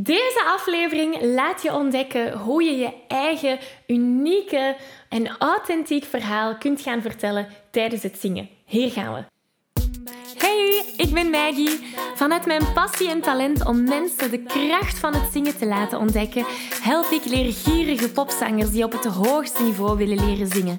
Deze aflevering laat je ontdekken hoe je je eigen unieke en authentiek verhaal kunt gaan vertellen tijdens het zingen. Hier gaan we. Hey, ik ben Maggie. Vanuit mijn passie en talent om mensen de kracht van het zingen te laten ontdekken, help ik leergierige popzangers die op het hoogste niveau willen leren zingen.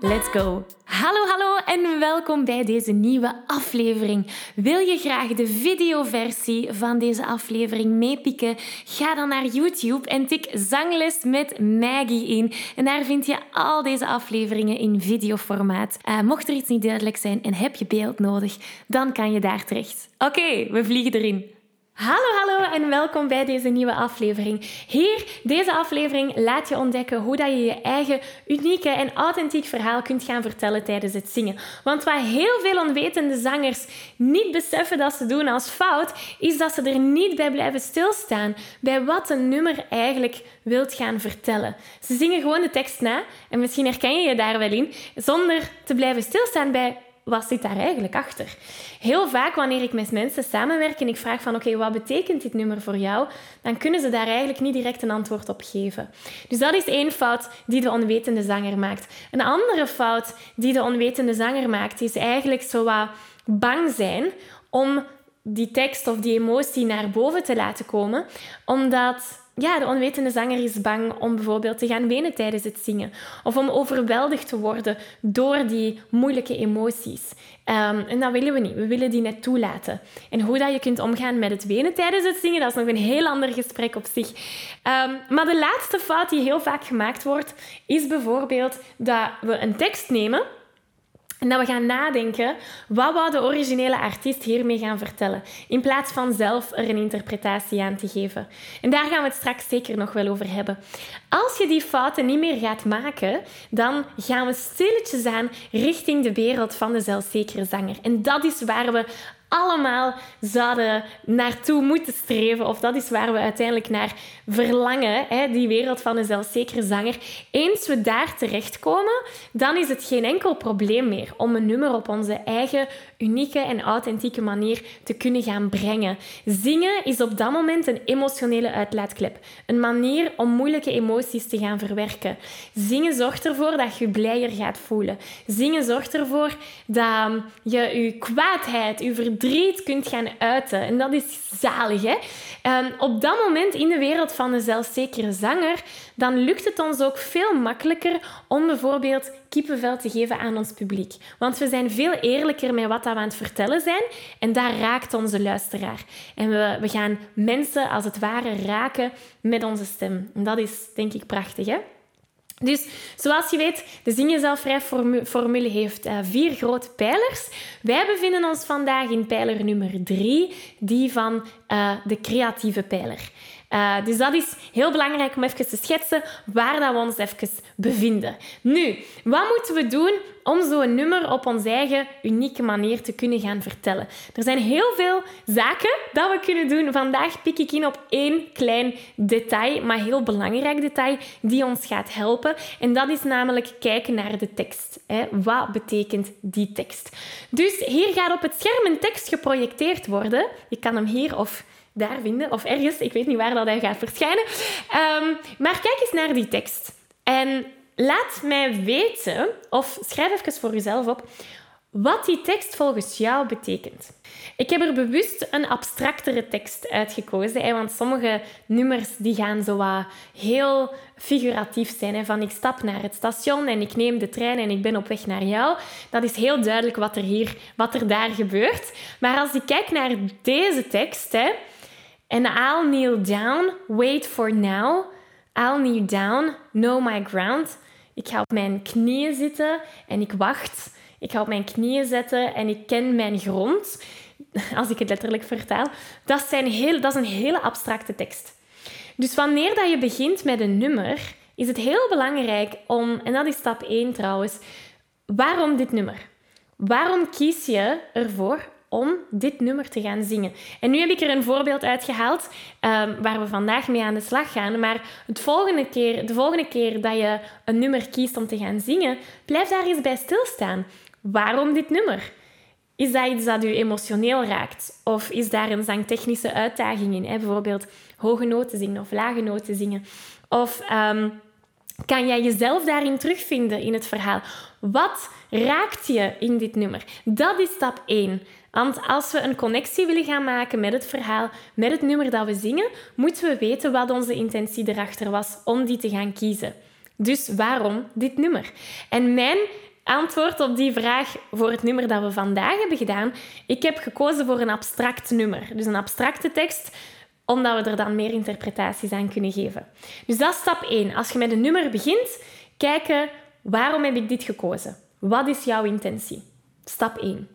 Let's go! Hallo, hallo en welkom bij deze nieuwe aflevering. Wil je graag de videoversie van deze aflevering meepikken? Ga dan naar YouTube en tik Zangles met Maggie in. En daar vind je al deze afleveringen in videoformaat. Uh, mocht er iets niet duidelijk zijn en heb je beeld nodig, dan kan je daar terecht. Oké, we vliegen erin. Hallo, hallo en welkom bij deze nieuwe aflevering. Hier, deze aflevering laat je ontdekken hoe dat je je eigen unieke en authentiek verhaal kunt gaan vertellen tijdens het zingen. Want wat heel veel onwetende zangers niet beseffen dat ze doen als fout, is dat ze er niet bij blijven stilstaan bij wat een nummer eigenlijk wilt gaan vertellen. Ze zingen gewoon de tekst na en misschien herken je je daar wel in, zonder te blijven stilstaan bij wat zit daar eigenlijk achter? Heel vaak wanneer ik met mensen samenwerk en ik vraag van oké, wat betekent dit nummer voor jou? Dan kunnen ze daar eigenlijk niet direct een antwoord op geven. Dus dat is één fout die de onwetende zanger maakt. Een andere fout die de onwetende zanger maakt is eigenlijk zo wat bang zijn om die tekst of die emotie naar boven te laten komen, omdat ja, de onwetende zanger is bang om bijvoorbeeld te gaan wenen tijdens het zingen. Of om overweldigd te worden door die moeilijke emoties. Ehm, en dat willen we niet. We willen die net toelaten. En hoe dat je kunt omgaan met het wenen tijdens het zingen, dat is nog een heel ander gesprek op zich. Ehm, maar de laatste fout die heel vaak gemaakt wordt, is bijvoorbeeld dat we een tekst nemen en dat we gaan nadenken, wat wou de originele artiest hiermee gaan vertellen? In plaats van zelf er een interpretatie aan te geven. En daar gaan we het straks zeker nog wel over hebben. Als je die fouten niet meer gaat maken, dan gaan we stilletjes aan richting de wereld van de zelfzekere zanger. En dat is waar we allemaal zouden naartoe moeten streven. Of dat is waar we uiteindelijk naar verlangen, hè, die wereld van een zelfzekere zanger. Eens we daar terechtkomen, dan is het geen enkel probleem meer om een nummer op onze eigen unieke en authentieke manier te kunnen gaan brengen. Zingen is op dat moment een emotionele uitlaatklep. Een manier om moeilijke emoties te gaan verwerken. Zingen zorgt ervoor dat je je blijer gaat voelen. Zingen zorgt ervoor dat je je kwaadheid, je verdriet kunt gaan uiten. En dat is zalig, hè? Um, op dat moment in de wereld van een zelfzekere zanger, dan lukt het ons ook veel makkelijker om bijvoorbeeld kippenvel te geven aan ons publiek. Want we zijn veel eerlijker met wat we aan het vertellen zijn en daar raakt onze luisteraar. En we, we gaan mensen als het ware raken met onze stem. En dat is denk ik prachtig, hè? Dus zoals je weet, de Zing Jezelf formule heeft uh, vier grote pijlers. Wij bevinden ons vandaag in pijler nummer drie, die van uh, de creatieve pijler. Uh, dus dat is heel belangrijk om even te schetsen waar dat we ons even bevinden. Nu, wat moeten we doen om zo'n nummer op onze eigen unieke manier te kunnen gaan vertellen? Er zijn heel veel zaken dat we kunnen doen. Vandaag pik ik in op één klein detail, maar heel belangrijk detail, die ons gaat helpen. En dat is namelijk kijken naar de tekst. Hè. Wat betekent die tekst? Dus hier gaat op het scherm een tekst geprojecteerd worden. Je kan hem hier of daar vinden, of ergens, ik weet niet waar dat hij gaat verschijnen. Um, maar kijk eens naar die tekst. En laat mij weten, of schrijf even voor jezelf op, wat die tekst volgens jou betekent. Ik heb er bewust een abstractere tekst uitgekozen, want sommige nummers die gaan zo wat heel figuratief zijn. Van ik stap naar het station en ik neem de trein en ik ben op weg naar jou. Dat is heel duidelijk wat er hier, wat er daar gebeurt. Maar als ik kijk naar deze tekst, And I'll kneel down, wait for now. I'll kneel down, know my ground. Ik ga op mijn knieën zitten en ik wacht. Ik ga op mijn knieën zetten en ik ken mijn grond. Als ik het letterlijk vertaal. Dat, zijn heel, dat is een hele abstracte tekst. Dus wanneer dat je begint met een nummer, is het heel belangrijk om, en dat is stap 1 trouwens, waarom dit nummer? Waarom kies je ervoor om dit nummer te gaan zingen. En nu heb ik er een voorbeeld uitgehaald um, waar we vandaag mee aan de slag gaan. Maar het volgende keer, de volgende keer dat je een nummer kiest om te gaan zingen, blijf daar eens bij stilstaan. Waarom dit nummer? Is dat iets dat u emotioneel raakt? Of is daar een zangtechnische uitdaging in? Hè? Bijvoorbeeld hoge noten zingen of lage noten zingen. Of ehm, kan jij jezelf daarin terugvinden in het verhaal? Wat raakt je in dit nummer? Dat is stap 1. Want als we een connectie willen gaan maken met het verhaal, met het nummer dat we zingen, moeten we weten wat onze intentie erachter was om die te gaan kiezen. Dus waarom dit nummer? En mijn antwoord op die vraag voor het nummer dat we vandaag hebben gedaan, ik heb gekozen voor een abstract nummer. Dus een abstracte tekst omdat we er dan meer interpretaties aan kunnen geven. Dus dat is stap 1. Als je met een nummer begint, kijken waarom heb ik dit gekozen? Wat is jouw intentie? Stap 1.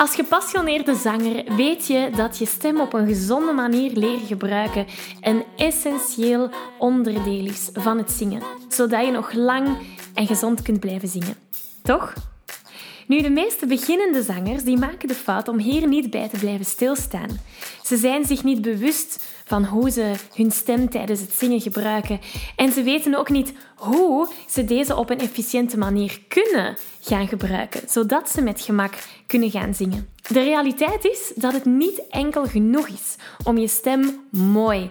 Als gepassioneerde zanger weet je dat je stem op een gezonde manier leren gebruiken een essentieel onderdeel is van het zingen, zodat je nog lang en gezond kunt blijven zingen. Toch? Nu, de meeste beginnende zangers die maken de fout om hier niet bij te blijven stilstaan. Ze zijn zich niet bewust van hoe ze hun stem tijdens het zingen gebruiken en ze weten ook niet hoe ze deze op een efficiënte manier kunnen gaan gebruiken, zodat ze met gemak kunnen gaan zingen. De realiteit is dat het niet enkel genoeg is om je stem mooi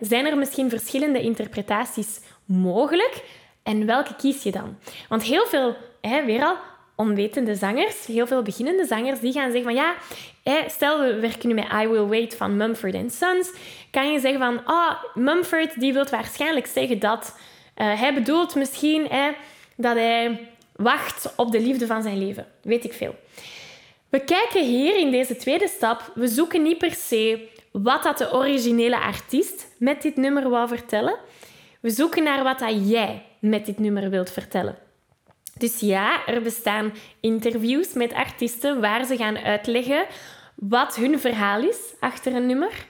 Zijn er misschien verschillende interpretaties mogelijk? En welke kies je dan? Want heel veel, weer al, onwetende zangers, heel veel beginnende zangers, die gaan zeggen van ja, stel we werken nu met I Will Wait van Mumford Sons, kan je zeggen van oh, Mumford die wil waarschijnlijk zeggen dat uh, hij bedoelt misschien dat hij wacht op de liefde van zijn leven. Weet ik veel. We kijken hier in deze tweede stap, we zoeken niet per se wat dat de originele artiest met dit nummer wou vertellen. We zoeken naar wat dat jij met dit nummer wilt vertellen. Dus ja, er bestaan interviews met artiesten waar ze gaan uitleggen wat hun verhaal is achter een nummer.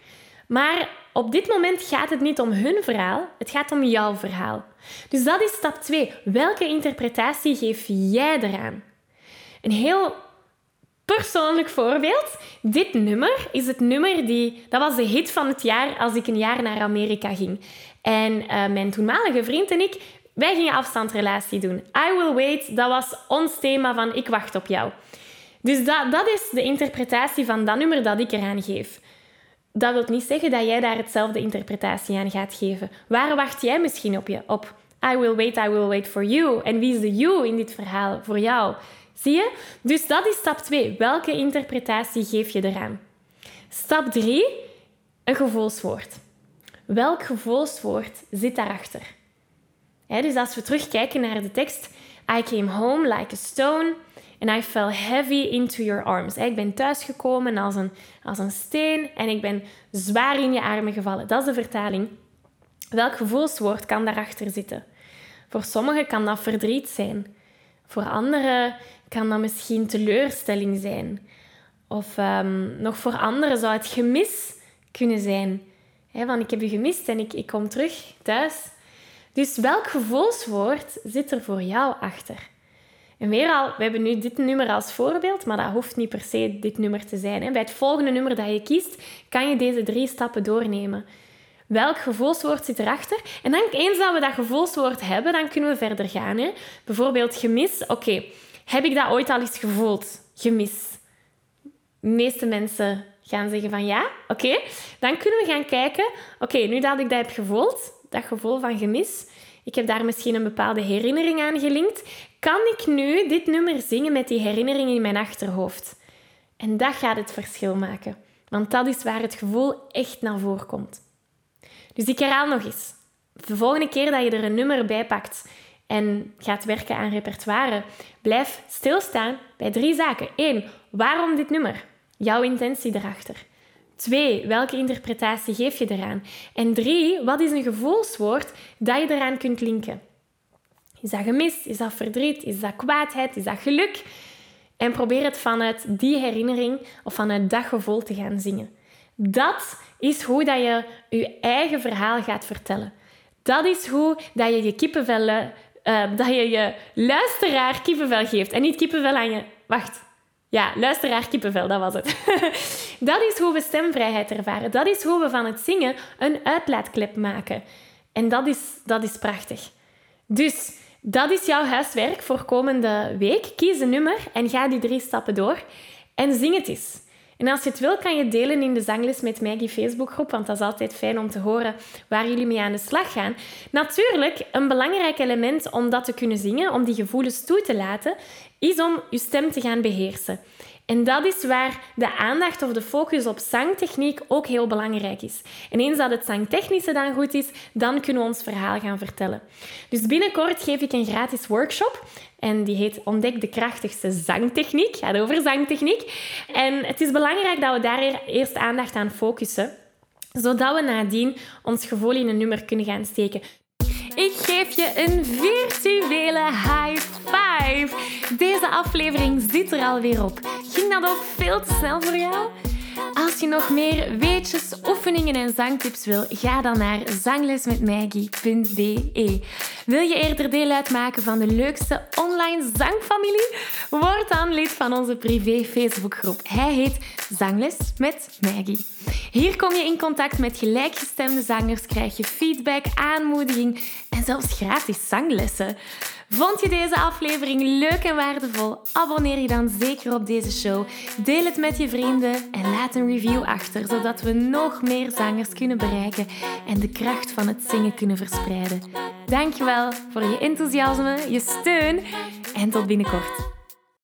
Maar op dit moment gaat het niet om hun verhaal, het gaat om jouw verhaal. Dus dat is stap 2. Welke interpretatie geef jij eraan? Een heel persoonlijk voorbeeld. Dit nummer is het nummer die... Dat was de hit van het jaar als ik een jaar naar Amerika ging. En uh, mijn toenmalige vriend en ik, wij gingen afstandsrelatie doen. I Will Wait, dat was ons thema van Ik wacht op jou. Dus dat, dat is de interpretatie van dat nummer dat ik eraan geef. Dat wil niet zeggen dat jij daar hetzelfde interpretatie aan gaat geven. Waar wacht jij misschien op? Je, op I will wait, I will wait for you. En wie is de you in dit verhaal voor jou? Zie je? Dus dat is stap 2. Welke interpretatie geef je eraan? Stap 3. Een gevoelswoord. Welk gevoelswoord zit daarachter? dus als we terugkijken naar de tekst. I came home like a stone and I fell heavy into your arms. Ik ben thuisgekomen als een, als een steen en ik ben zwaar in je armen gevallen. Dat is de vertaling. Welk gevoelswoord kan daarachter zitten? Voor sommigen kan dat verdriet zijn. Voor anderen kan dat misschien teleurstelling zijn. Of um, nog voor anderen zou het gemis kunnen zijn. Van ik heb je gemist en ik, ik kom terug thuis. Dus welk gevoelswoord zit er voor jou achter? En weer al, we hebben nu dit nummer als voorbeeld, maar dat hoeft niet per se dit nummer te zijn. Bij het volgende nummer dat je kiest, kan je deze drie stappen doornemen. Welk gevoelswoord zit erachter? En dan eens dat we dat gevoelswoord hebben, dan kunnen we verder gaan. Bijvoorbeeld gemis. Oké, heb ik dat ooit al eens gevoeld? Gemis. De meeste mensen gaan zeggen van ja. Oké, dan kunnen we gaan kijken. Oké, nu dat ik dat heb gevoeld, dat gevoel van gemis, ik heb daar misschien een bepaalde herinnering aan gelinkt. Kan ik nu dit nummer zingen met die herinnering in mijn achterhoofd? En dat gaat het verschil maken. Want dat is waar het gevoel echt naar voren komt. Dus ik herhaal nog eens. De volgende keer dat je er een nummer bij pakt en gaat werken aan repertoire, blijf stilstaan bij drie zaken. Eén, waarom dit nummer? Jouw intentie erachter. Twee, welke interpretatie geef je eraan? En drie, wat is een gevoelswoord dat je eraan kunt linken? Is dat gemis? Is dat verdriet? Is dat kwaadheid? Is dat geluk? En probeer het vanuit die herinnering of vanuit dat gevoel te gaan zingen. Dat is hoe dat je je eigen verhaal gaat vertellen. Dat is hoe dat je je kippenvel, uh, dat je je luisteraar kippenvel geeft. En niet kippenvel aan je... Wacht. Ja, luisteraar kippenvel, dat was het. dat is hoe we stemvrijheid ervaren. Dat is hoe we van het zingen een uitlaatklep maken. En dat is, dat is prachtig. Dus dat is jouw huiswerk voor komende week. Kies een nummer en ga die drie stappen door. En zing het eens. En als je het wil, kan je delen in de Zangles met Maggie Facebookgroep, want dat is altijd fijn om te horen waar jullie mee aan de slag gaan. Natuurlijk, een belangrijk element om dat te kunnen zingen, om die gevoelens toe te laten, is om je stem te gaan beheersen. En dat is waar de aandacht of de focus op zangtechniek ook heel belangrijk is. En eens dat het zangtechnische dan goed is, dan kunnen we ons verhaal gaan vertellen. Dus binnenkort geef ik een gratis workshop. En die heet Ontdek de krachtigste zangtechniek. Gaat over zangtechniek. En het is belangrijk dat we daar eerst aandacht aan focussen zodat we nadien ons gevoel in een nummer kunnen gaan steken. Ik geef je een virtuele high five. Deze aflevering zit er alweer op. Ging dat ook veel te snel voor jou? Als je nog meer weetjes, oefeningen en zangtips wil, ga dan naar zanglesmetmaggie.be. Wil je eerder deel uitmaken van de leukste online zangfamilie? Word dan lid van onze privé Facebookgroep. Hij heet Zangles met Maggie. Hier kom je in contact met gelijkgestemde zangers, krijg je feedback, aanmoediging en zelfs gratis zanglessen. Vond je deze aflevering leuk en waardevol? Abonneer je dan zeker op deze show. Deel het met je vrienden en laat een review achter, zodat we nog meer zangers kunnen bereiken en de kracht van het zingen kunnen verspreiden. Dankjewel voor je enthousiasme, je steun en tot binnenkort.